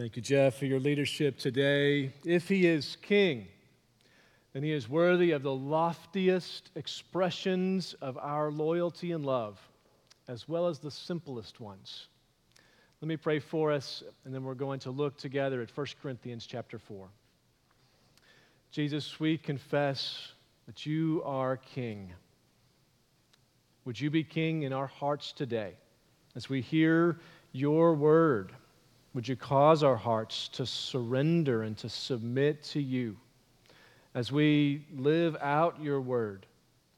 Thank you, Jeff, for your leadership today. If he is king, then he is worthy of the loftiest expressions of our loyalty and love, as well as the simplest ones. Let me pray for us, and then we're going to look together at 1 Corinthians chapter 4. Jesus, we confess that you are king. Would you be king in our hearts today as we hear your word? Would you cause our hearts to surrender and to submit to you? As we live out your word,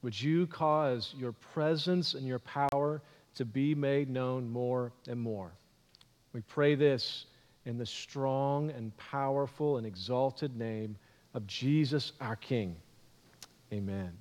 would you cause your presence and your power to be made known more and more? We pray this in the strong and powerful and exalted name of Jesus our King. Amen.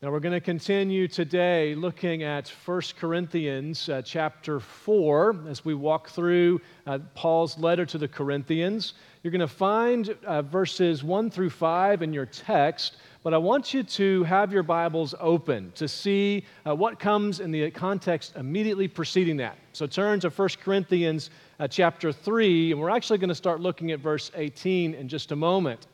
Now, we're going to continue today looking at 1 Corinthians uh, chapter 4 as we walk through uh, Paul's letter to the Corinthians. You're going to find uh, verses 1 through 5 in your text, but I want you to have your Bibles open to see uh, what comes in the context immediately preceding that. So turn to 1 Corinthians uh, chapter 3, and we're actually going to start looking at verse 18 in just a moment.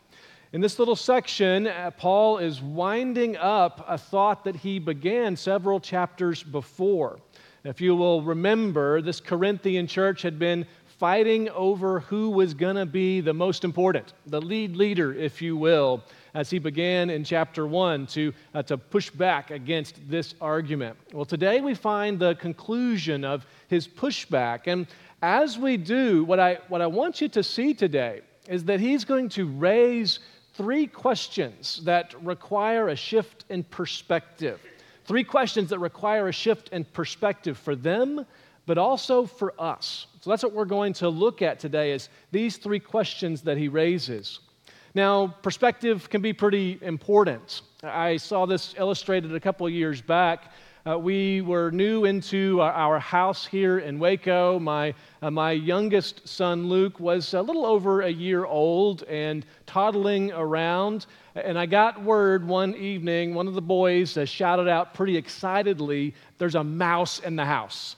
In this little section, uh, Paul is winding up a thought that he began several chapters before. If you will remember, this Corinthian church had been fighting over who was going to be the most important, the lead leader, if you will, as he began in chapter 1 to, uh, to push back against this argument. Well, today we find the conclusion of his pushback. And as we do, what I, what I want you to see today is that he's going to raise three questions that require a shift in perspective. Three questions that require a shift in perspective for them, but also for us. So that's what we're going to look at today is these three questions that he raises. Now, perspective can be pretty important. I saw this illustrated a couple of years back uh, we were new into our house here in Waco. My, uh, my youngest son, Luke, was a little over a year old and toddling around. And I got word one evening, one of the boys uh, shouted out pretty excitedly, There's a mouse in the house.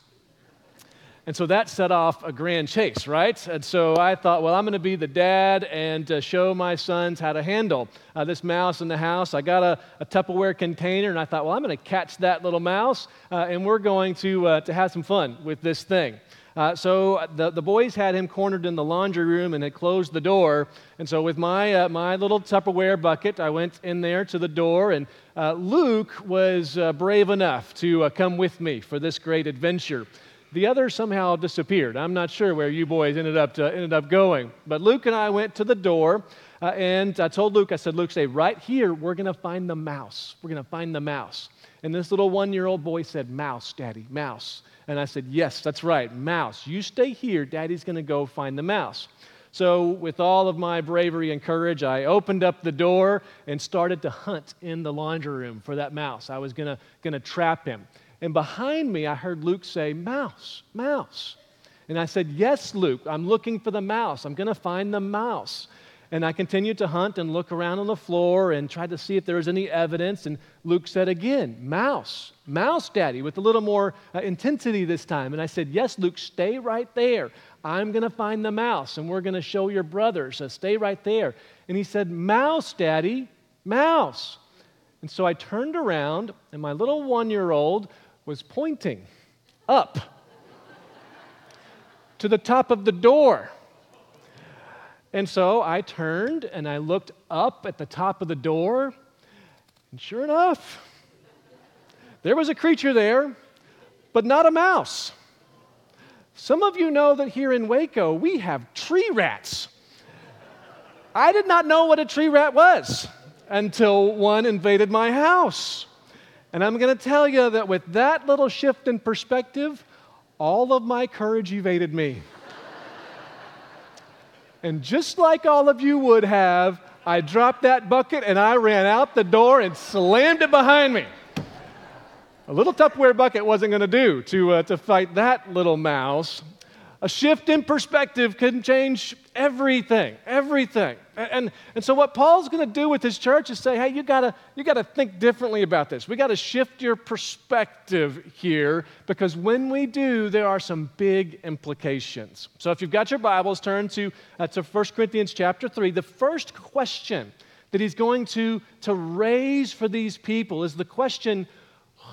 And so that set off a grand chase, right? And so I thought, well, I'm going to be the dad and uh, show my sons how to handle uh, this mouse in the house. I got a, a, Tupperware container, and I thought, well, I'm going to catch that little mouse, uh, and we're going to, uh, to have some fun with this thing. Uh, so the, the boys had him cornered in the laundry room and had closed the door. And so with my, uh, my little Tupperware bucket, I went in there to the door, and Luke was brave enough to come with me for this great adventure. The other somehow disappeared. I'm not sure where you boys ended up, to, ended up going. But Luke and I went to the door, uh, and I told Luke, I said, Luke, stay right here. We're going to find the mouse. We're going to find the mouse. And this little one year old boy said, Mouse, Daddy, mouse. And I said, Yes, that's right, mouse. You stay here. Daddy's going to go find the mouse. So, with all of my bravery and courage, I opened up the door and started to hunt in the laundry room for that mouse. I was going to trap him. And behind me, I heard Luke say, Mouse, mouse. And I said, Yes, Luke, I'm looking for the mouse. I'm going to find the mouse. And I continued to hunt and look around on the floor and tried to see if there was any evidence. And Luke said again, Mouse, mouse, daddy, with a little more uh, intensity this time. And I said, Yes, Luke, stay right there. I'm going to find the mouse and we're going to show your brothers. So stay right there. And he said, Mouse, daddy, mouse. And so I turned around, and my little one year old was pointing up to the top of the door. And so I turned and I looked up at the top of the door, and sure enough, there was a creature there, but not a mouse. Some of you know that here in Waco, we have tree rats. I did not know what a tree rat was until one invaded my house. And I'm going to tell you that with that little shift in perspective, all of my courage evaded me. and just like all of you would have, I dropped that bucket and I ran out the door and slammed it behind me. A little Tupperware bucket wasn't going to do to, uh, to fight that little mouse. A shift in perspective can change everything, everything. And, and so, what Paul's going to do with his church is say, hey, you got to you got to think differently about this. We got to shift your perspective here because when we do, there are some big implications. So, if you've got your Bibles, turn to, uh, to 1 Corinthians chapter 3. The first question that he's going to, to raise for these people is the question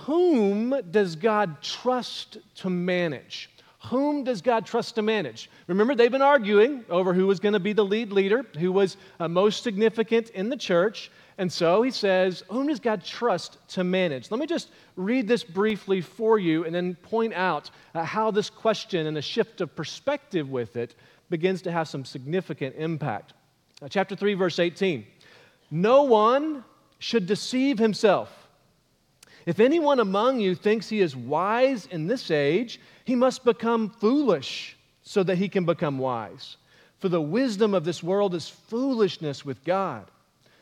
whom does God trust to manage? Whom does God trust to manage? Remember, they've been arguing over who was going to be the lead leader, who was uh, most significant in the church. And so he says, Whom does God trust to manage? Let me just read this briefly for you and then point out uh, how this question and a shift of perspective with it begins to have some significant impact. Uh, chapter 3, verse 18 No one should deceive himself. If anyone among you thinks he is wise in this age, he must become foolish so that he can become wise. For the wisdom of this world is foolishness with God.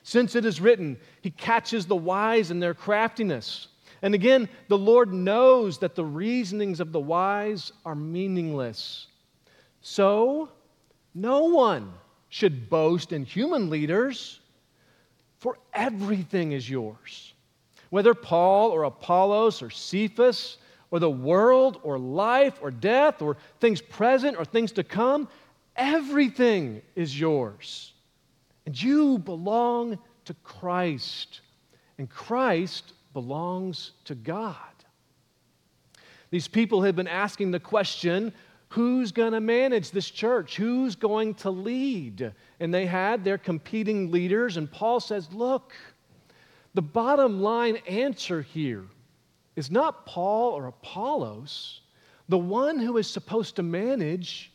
Since it is written, He catches the wise in their craftiness. And again, the Lord knows that the reasonings of the wise are meaningless. So, no one should boast in human leaders, for everything is yours. Whether Paul or Apollos or Cephas or the world or life or death or things present or things to come, everything is yours. And you belong to Christ, and Christ belongs to God. These people had been asking the question who's going to manage this church? Who's going to lead? And they had their competing leaders, and Paul says, Look, the bottom line answer here is not Paul or Apollos. The one who is supposed to manage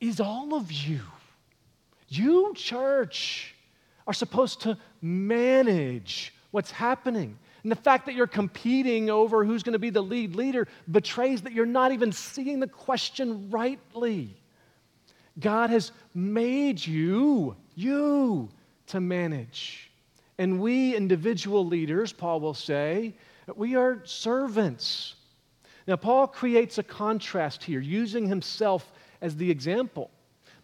is all of you. You, church, are supposed to manage what's happening. And the fact that you're competing over who's going to be the lead leader betrays that you're not even seeing the question rightly. God has made you, you, to manage. And we, individual leaders, Paul will say, we are servants. Now, Paul creates a contrast here, using himself as the example.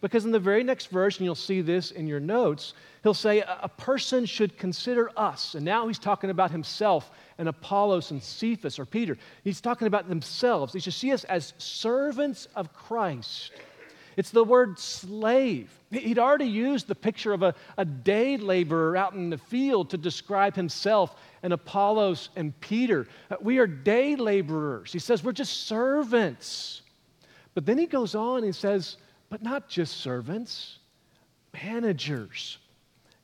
Because in the very next verse, and you'll see this in your notes, he'll say, A person should consider us. And now he's talking about himself and Apollos and Cephas or Peter. He's talking about themselves. He should see us as servants of Christ. It's the word slave. He'd already used the picture of a, a day laborer out in the field to describe himself and Apollos and Peter. Uh, we are day laborers. He says we're just servants. But then he goes on and says, but not just servants, managers.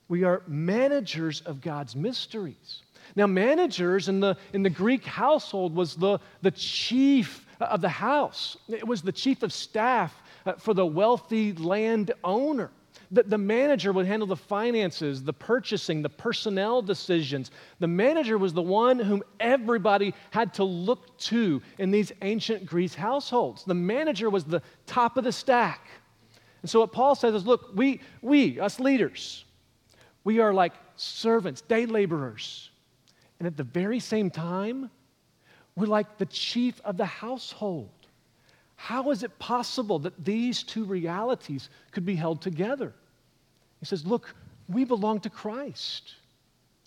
We are managers of God's mysteries. Now, managers in the, in the Greek household was the, the chief of the house, it was the chief of staff Uh, for the wealthy landowner. The, the manager would handle the finances, the purchasing, the personnel decisions. The manager was the one whom everybody had to look to in these ancient Greece households. The manager was the top of the stack. And so what Paul says is look, we, we, us leaders, we are like servants, day laborers. And at the very same time, we're like the chief of the household. How is it possible that these two realities could be held together? He says, Look, we belong to Christ.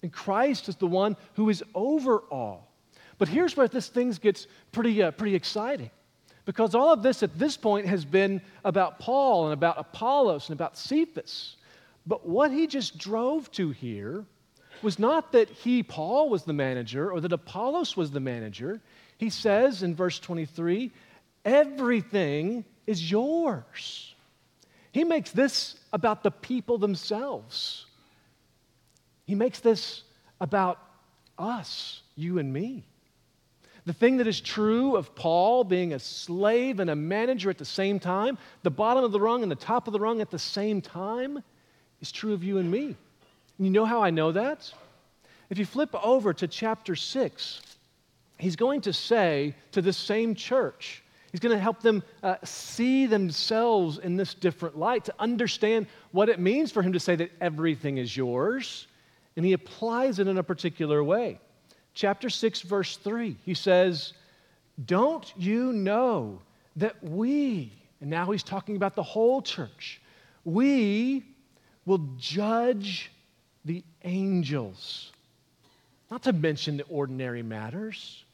And Christ is the one who is over all. But here's where this thing gets pretty, uh, pretty exciting. Because all of this at this point has been about Paul and about Apollos and about Cephas. But what he just drove to here was not that he, Paul, was the manager or that Apollos was the manager. He says in verse 23 Everything is yours. He makes this about the people themselves. He makes this about us, you and me. The thing that is true of Paul being a slave and a manager at the same time, the bottom of the rung and the top of the rung at the same time, is true of you and me. And you know how I know that? If you flip over to chapter 6, he's going to say to the same church, He's going to help them uh, see themselves in this different light, to understand what it means for him to say that everything is yours. And he applies it in a particular way. Chapter 6, verse 3, he says, Don't you know that we, and now he's talking about the whole church, we will judge the angels, not to mention the ordinary matters.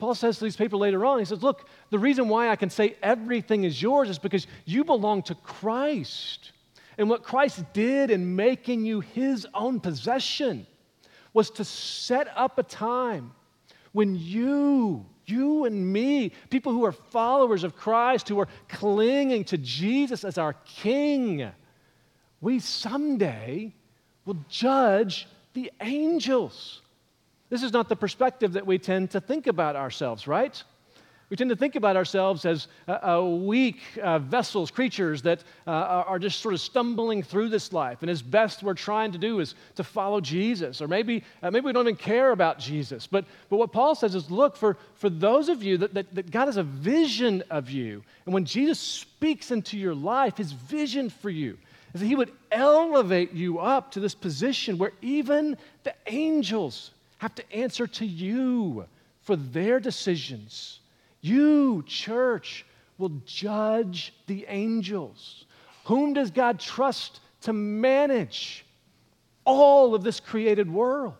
Paul says to these people later on, he says, Look, the reason why I can say everything is yours is because you belong to Christ. And what Christ did in making you his own possession was to set up a time when you, you and me, people who are followers of Christ, who are clinging to Jesus as our King, we someday will judge the angels. This is not the perspective that we tend to think about ourselves, right? We tend to think about ourselves as uh, uh, weak uh, vessels, creatures that uh, are just sort of stumbling through this life. And as best we're trying to do is to follow Jesus. Or maybe, uh, maybe we don't even care about Jesus. But, but what Paul says is look, for, for those of you that, that, that God has a vision of you, and when Jesus speaks into your life, his vision for you is that he would elevate you up to this position where even the angels have to answer to you for their decisions you, church, will judge the angels. Whom does God trust to manage all of this created world?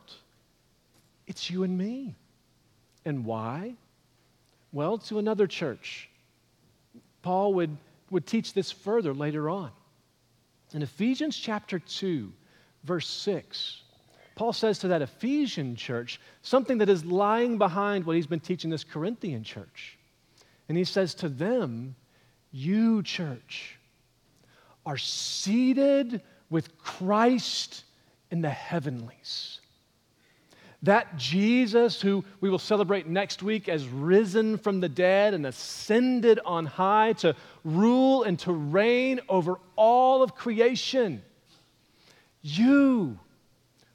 It's you and me. And why? Well, to another church. Paul would, would teach this further later on. In Ephesians chapter 2, verse 6, Paul says to that Ephesian church something that is lying behind what he's been teaching this Corinthian church. And he says to them, You, church, are seated with Christ in the heavenlies. That Jesus, who we will celebrate next week as risen from the dead and ascended on high to rule and to reign over all of creation. You,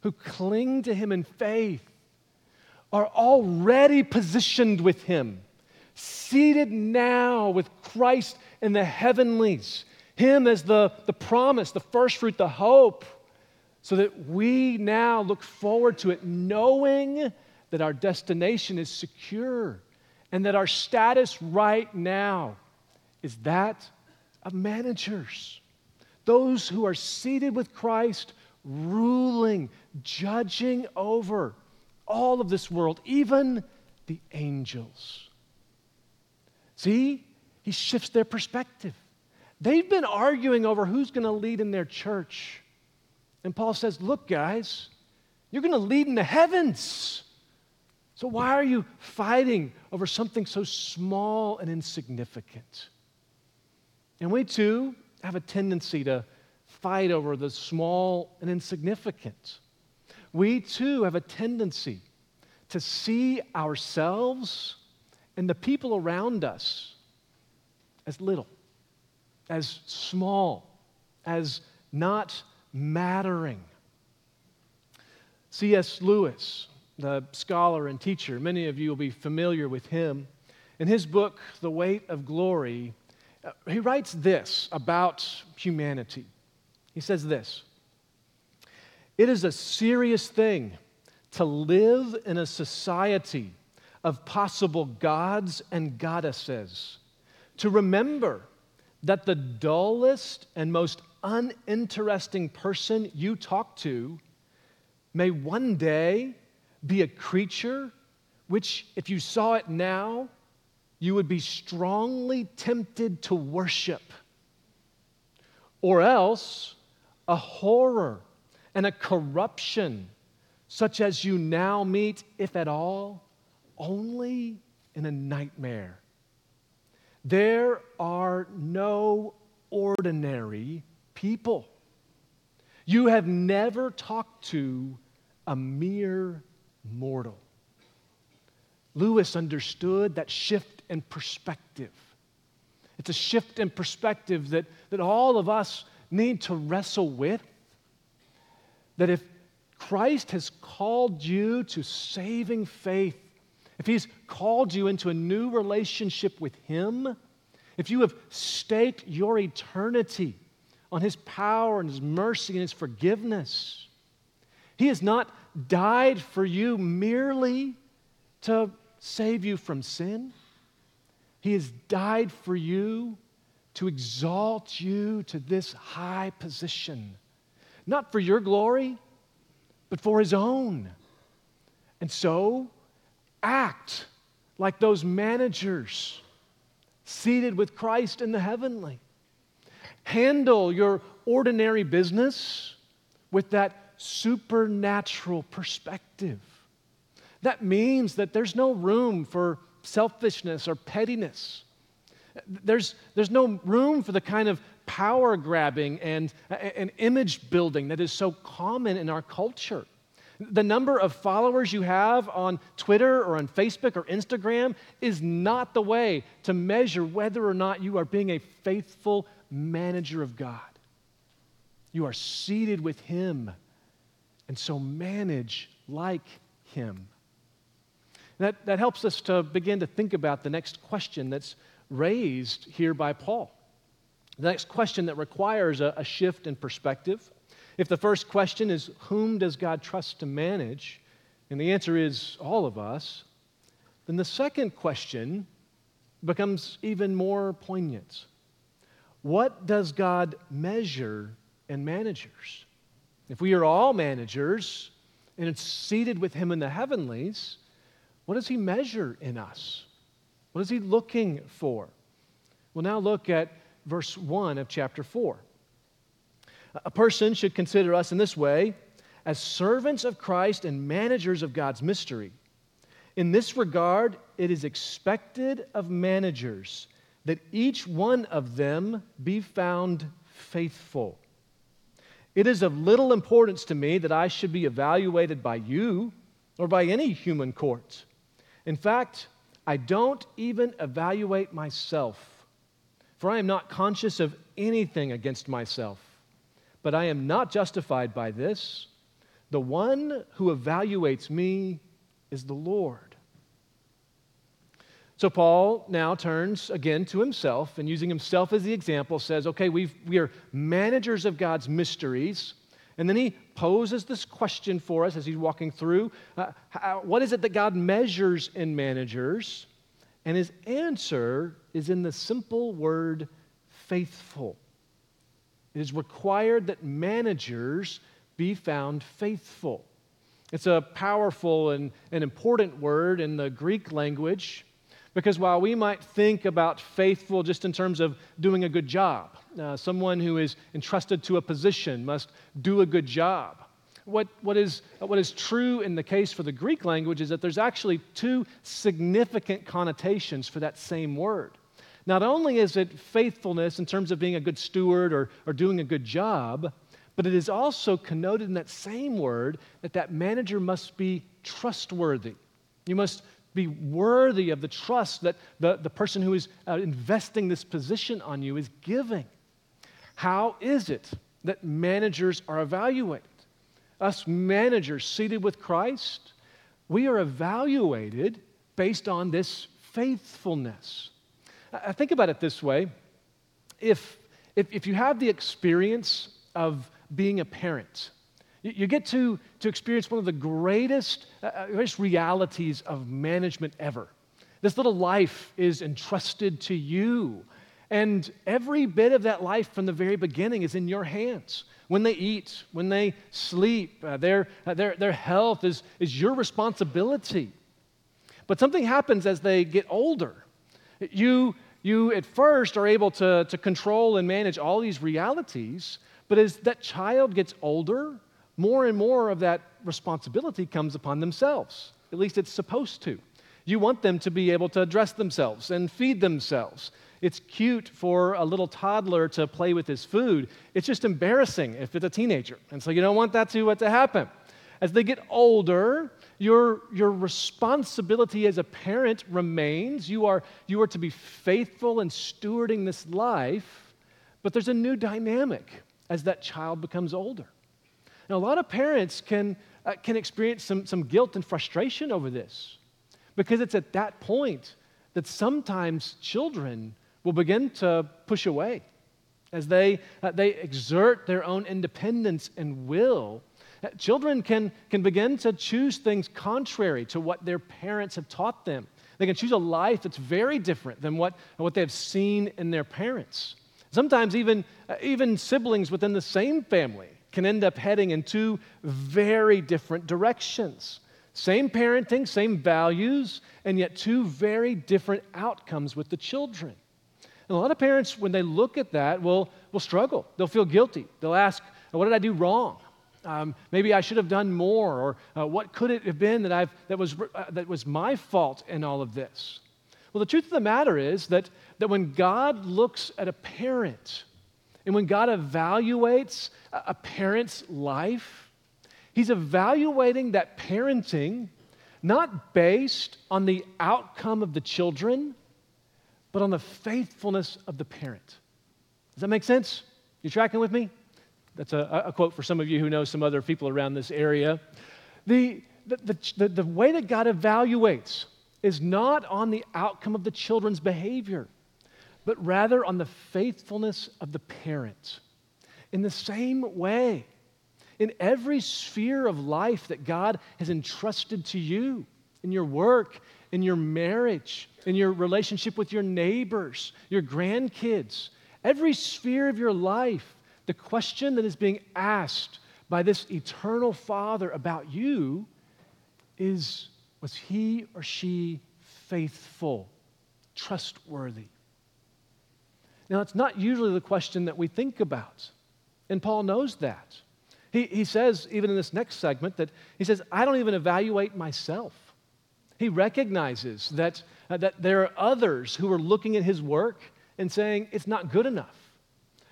who cling to him in faith are already positioned with him, seated now with Christ in the heavenlies, him as the, the promise, the first fruit, the hope, so that we now look forward to it knowing that our destination is secure and that our status right now is that of managers. Those who are seated with Christ, ruling, judging over all of this world, even the angels. See, he shifts their perspective. They've been arguing over who's going to lead in their church. And Paul says, Look, guys, you're going to lead in the heavens. So why are you fighting over something so small and insignificant? And we too have a tendency to fight over the small and insignificant. We too have a tendency to see ourselves and the people around us as little, as small, as not mattering. C.S. Lewis, the scholar and teacher, many of you will be familiar with him. In his book, The Weight of Glory, uh, he writes this about humanity. He says this It is a serious thing to live in a society of possible gods and goddesses, to remember that the dullest and most uninteresting person you talk to may one day be a creature which, if you saw it now, you would be strongly tempted to worship. Or else, a horror and a corruption such as you now meet, if at all, only in a nightmare. There are no ordinary people. You have never talked to a mere mortal. Lewis understood that shift in perspective. It's a shift in perspective that, that all of us need to wrestle with. That if Christ has called you to saving faith, if He's called you into a new relationship with Him, if you have staked your eternity on His power and His mercy and His forgiveness, He has not died for you merely to save you from sin. He has died for you to exalt you to this high position, not for your glory, but for His own. And so, act like those managers seated with Christ in the heavenly. Handle your ordinary business with that supernatural perspective. That means that there's no room for selfishness or pettiness. There's, there's no room for the kind of power grabbing and, and image building that is so common in our culture. The number of followers you have on Twitter or on Facebook or Instagram is not the way to measure whether or not you are being a faithful manager of God. You are seated with Him, and so manage like Him. That, that helps us to begin to think about the next question that's raised here by Paul. The next question that requires a, a shift in perspective. If the first question is, Whom does God trust to manage? and the answer is all of us, then the second question becomes even more poignant. What does God measure in managers? If we are all managers and it's seated with Him in the heavenlies, what does He measure in us? What is He looking for? Well, now look at verse 1 of chapter 4. A person should consider us in this way as servants of Christ and managers of God's mystery. In this regard, it is expected of managers that each one of them be found faithful. It is of little importance to me that I should be evaluated by you or by any human court. In fact, I don't even evaluate myself, for I am not conscious of anything against myself. But I am not justified by this. The one who evaluates me is the Lord. So Paul now turns again to himself and using himself as the example says, okay, we we are managers of God's mysteries. And then he poses this question for us as he's walking through uh, how, what is it that God measures in managers? And his answer is in the simple word faithful. It is required that managers be found faithful. It's a powerful and, and important word in the Greek language because while we might think about faithful just in terms of doing a good job, uh, someone who is entrusted to a position must do a good job. What, what, is, what is true in the case for the Greek language is that there's actually two significant connotations for that same word. Not only is it faithfulness in terms of being a good steward or, or doing a good job, but it is also connoted in that same word that that manager must be trustworthy. You must be worthy of the trust that the, the person who is uh, investing this position on you is giving. How is it that managers are evaluated? Us managers seated with Christ, we are evaluated based on this faithfulness. I think about it this way if, if, if you have the experience of being a parent, you, get to, to experience one of the greatest, uh, uh, greatest realities of management ever. This little life is entrusted to you. And every bit of that life from the very beginning is in your hands. When they eat, when they sleep, uh, their, uh, their, their health is, is your responsibility. But something happens as they get older. You, you at first are able to, to control and manage all these realities, but as that child gets older, more and more of that responsibility comes upon themselves. At least it's supposed to. You want them to be able to dress themselves and feed themselves. It's cute for a little toddler to play with his food. It's just embarrassing if it's a teenager. And so you don't want that to, uh, to happen. As they get older, your, your responsibility as a parent remains. You are, you are to be faithful in stewarding this life, but there's a new dynamic as that child becomes older. Now, a lot of parents can, uh, can experience some, some guilt and frustration over this because it's at that point that sometimes children will begin to push away as they, uh, they exert their own independence and will. Uh, children can, can begin to choose things contrary to what their parents have taught them. They can choose a life that's very different than what, what they have seen in their parents. Sometimes, even, uh, even siblings within the same family can end up heading in two very different directions. Same parenting, same values, and yet two very different outcomes with the children. And a lot of parents, when they look at that, will, will struggle. They'll feel guilty. They'll ask, What did I do wrong? Um, maybe I should have done more, or uh, what could it have been that, I've, that, was, uh, that was my fault in all of this? Well, the truth of the matter is that, that when God looks at a parent and when God evaluates a, parent's life, He's evaluating that parenting not based on the outcome of the children, but on the faithfulness of the parent. Does that make sense? You tracking with me? That's a, a, quote for some of you who know some other people around this area. The, the, the, the way that God evaluates is not on the outcome of the children's behavior, but rather on the faithfulness of the parent. In the same way, in every sphere of life that God has entrusted to you, in your work, in your marriage, in your relationship with your neighbors, your grandkids, every sphere of your life, the question that is being asked by this eternal Father about you is was he or she faithful, trustworthy? Now, it's not usually the question that we think about, and Paul knows that. He, he says, even in this next segment, that he says, I don't even evaluate myself. He recognizes that, uh, that there are others who are looking at his work and saying, it's not good enough.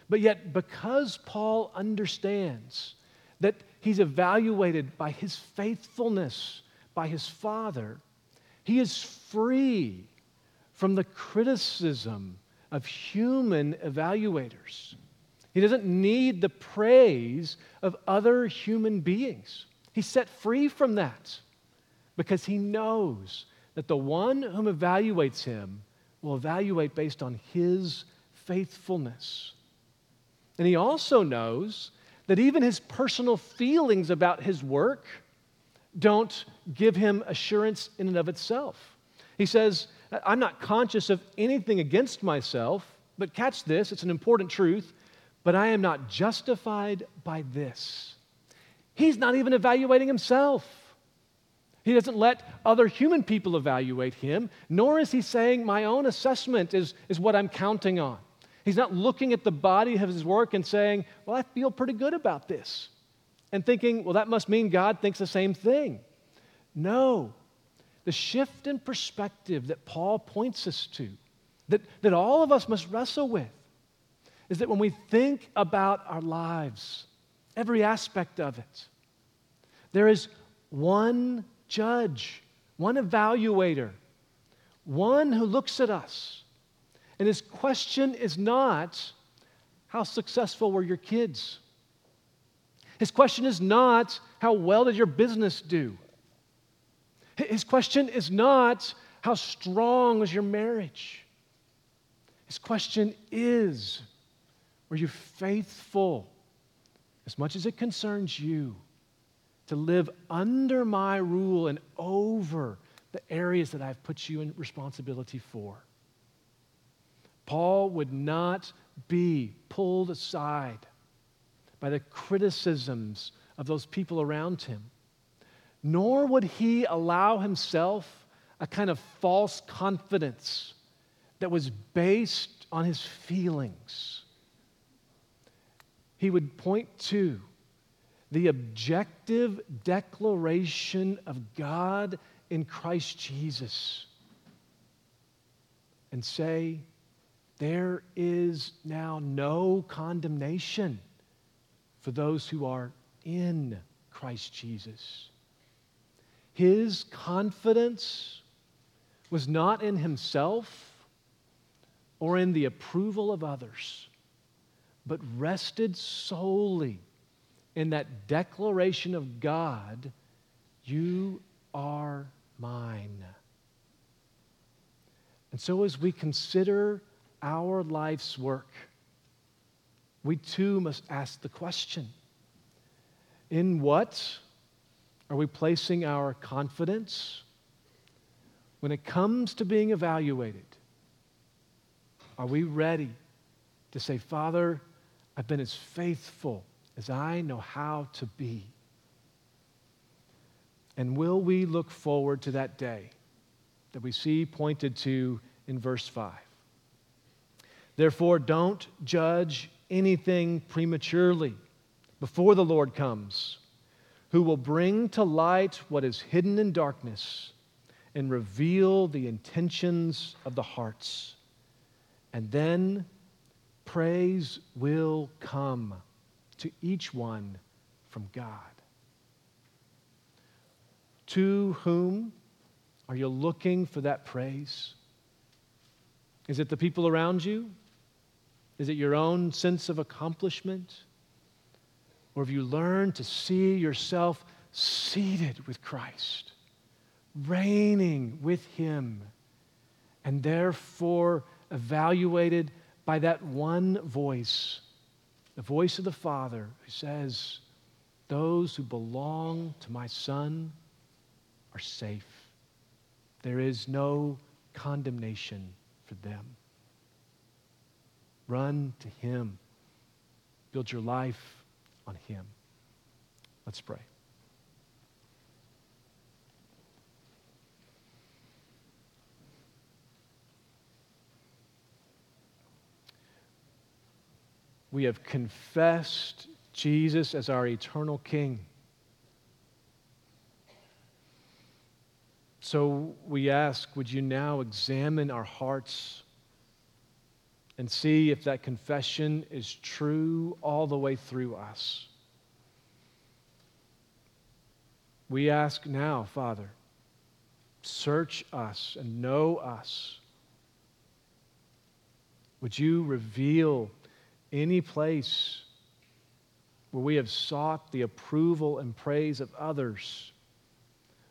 But yet, because Paul understands that he's evaluated by his faithfulness, by his Father, he is free from the criticism of human evaluators. He doesn't need the praise of other human beings. He's set free from that because he knows that the one whom evaluates him will evaluate based on his faithfulness. And he also knows that even his personal feelings about his work don't give him assurance in and of itself. He says, I'm not conscious of anything against myself, but catch this, it's an important truth, but I am not justified by this. He's not even evaluating himself. He doesn't let other human people evaluate him, nor is he saying, My own assessment is, is what I'm counting on. He's not looking at the body of his work and saying, Well, I feel pretty good about this. And thinking, Well, that must mean God thinks the same thing. No. The shift in perspective that Paul points us to, that, that all of us must wrestle with, is that when we think about our lives, every aspect of it, there is one judge, one evaluator, one who looks at us and his question is not, How successful were your kids? His question is not, How well did your business do? His question is not, How strong is your marriage? His question is, Were you faithful, as much as it concerns you, to live under my rule and over the areas that I've put you in responsibility for? Paul would not be pulled aside by the criticisms of those people around him, nor would he allow himself a kind of false confidence that was based on his feelings. He would point to the objective declaration of God in Christ Jesus and say, there is now no condemnation for those who are in Christ Jesus. His confidence was not in himself or in the approval of others, but rested solely in that declaration of God You are mine. And so, as we consider our life's work, we too must ask the question in what are we placing our confidence? when it comes to being evaluated, are we ready to say, Father, I've been as faithful as I know how to be? And will we look forward to that day that we see pointed to in verse 5? Therefore, don't judge anything prematurely before the Lord comes, who will bring to light what is hidden in darkness and reveal the intentions of the hearts. And then praise will come to each one from God. To whom are you looking for that praise? Is it the people around you? Is it your own sense of accomplishment? Or have you learned to see yourself seated with Christ, reigning with Him, and therefore evaluated by that one voice, the voice of the Father, who says, Those who belong to my Son are safe. There is no condemnation for them. Run to Him. Build your life on Him. Let's pray. We have confessed Jesus as our eternal King. So we ask, would you now examine our hearts? And see if that confession is true all the way through us. We ask now, Father, search us and know us. Would you reveal any place where we have sought the approval and praise of others,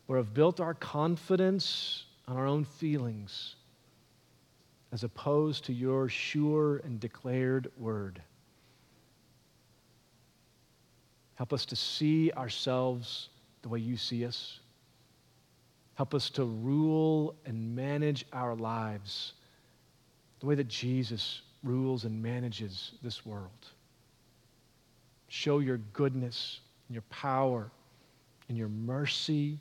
or have built our confidence on our own feelings? As opposed to your sure and declared word. Help us to see ourselves the way you see us. Help us to rule and manage our lives the way that Jesus rules and manages this world. Show your goodness and your power and your mercy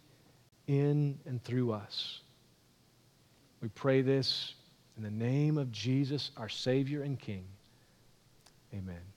in and through us. We pray this in the name of Jesus, our Savior and King, amen.